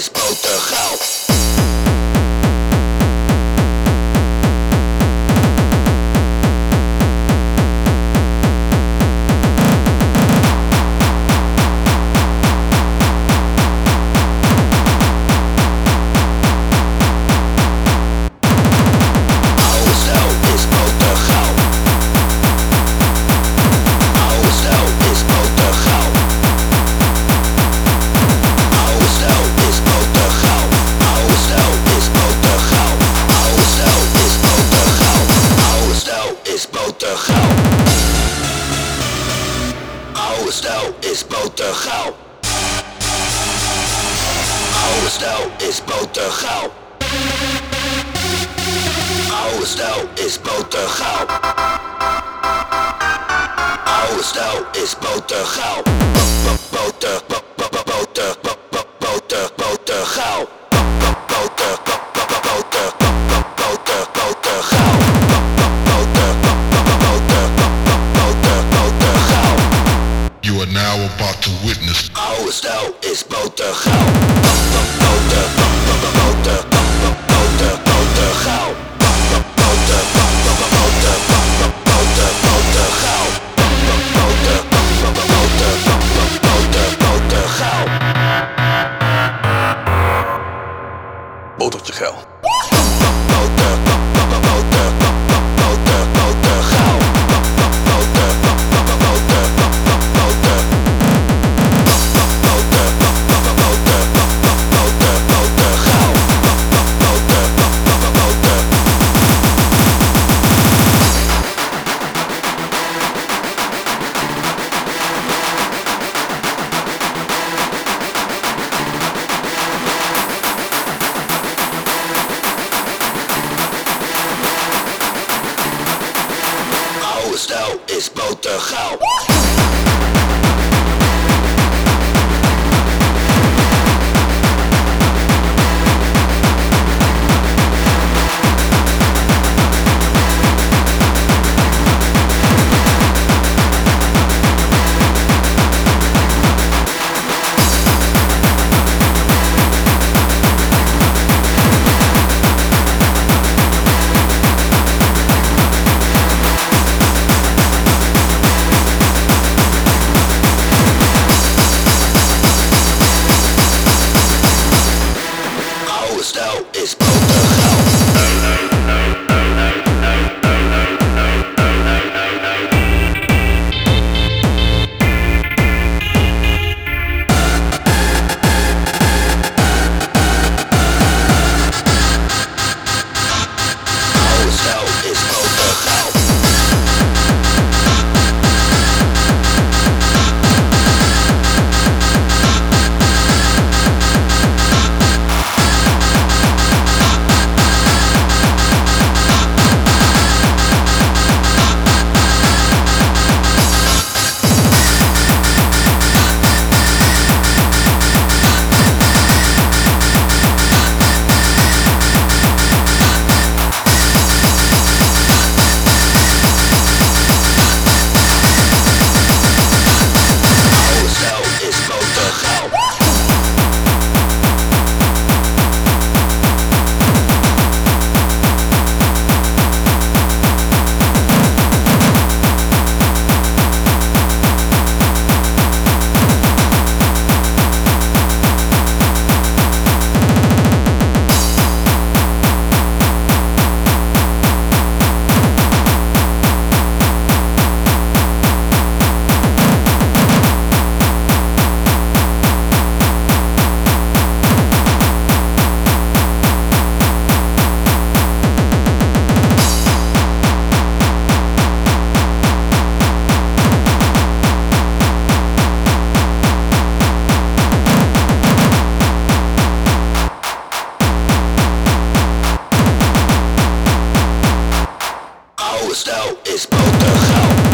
is botergeld. Portugal. Oude is boter Oude stijl is boter Oude stijl is boter Boter, boter, boter, boter, boter, boter, Curaçao is botergauw. was though is both Who's now is both to hell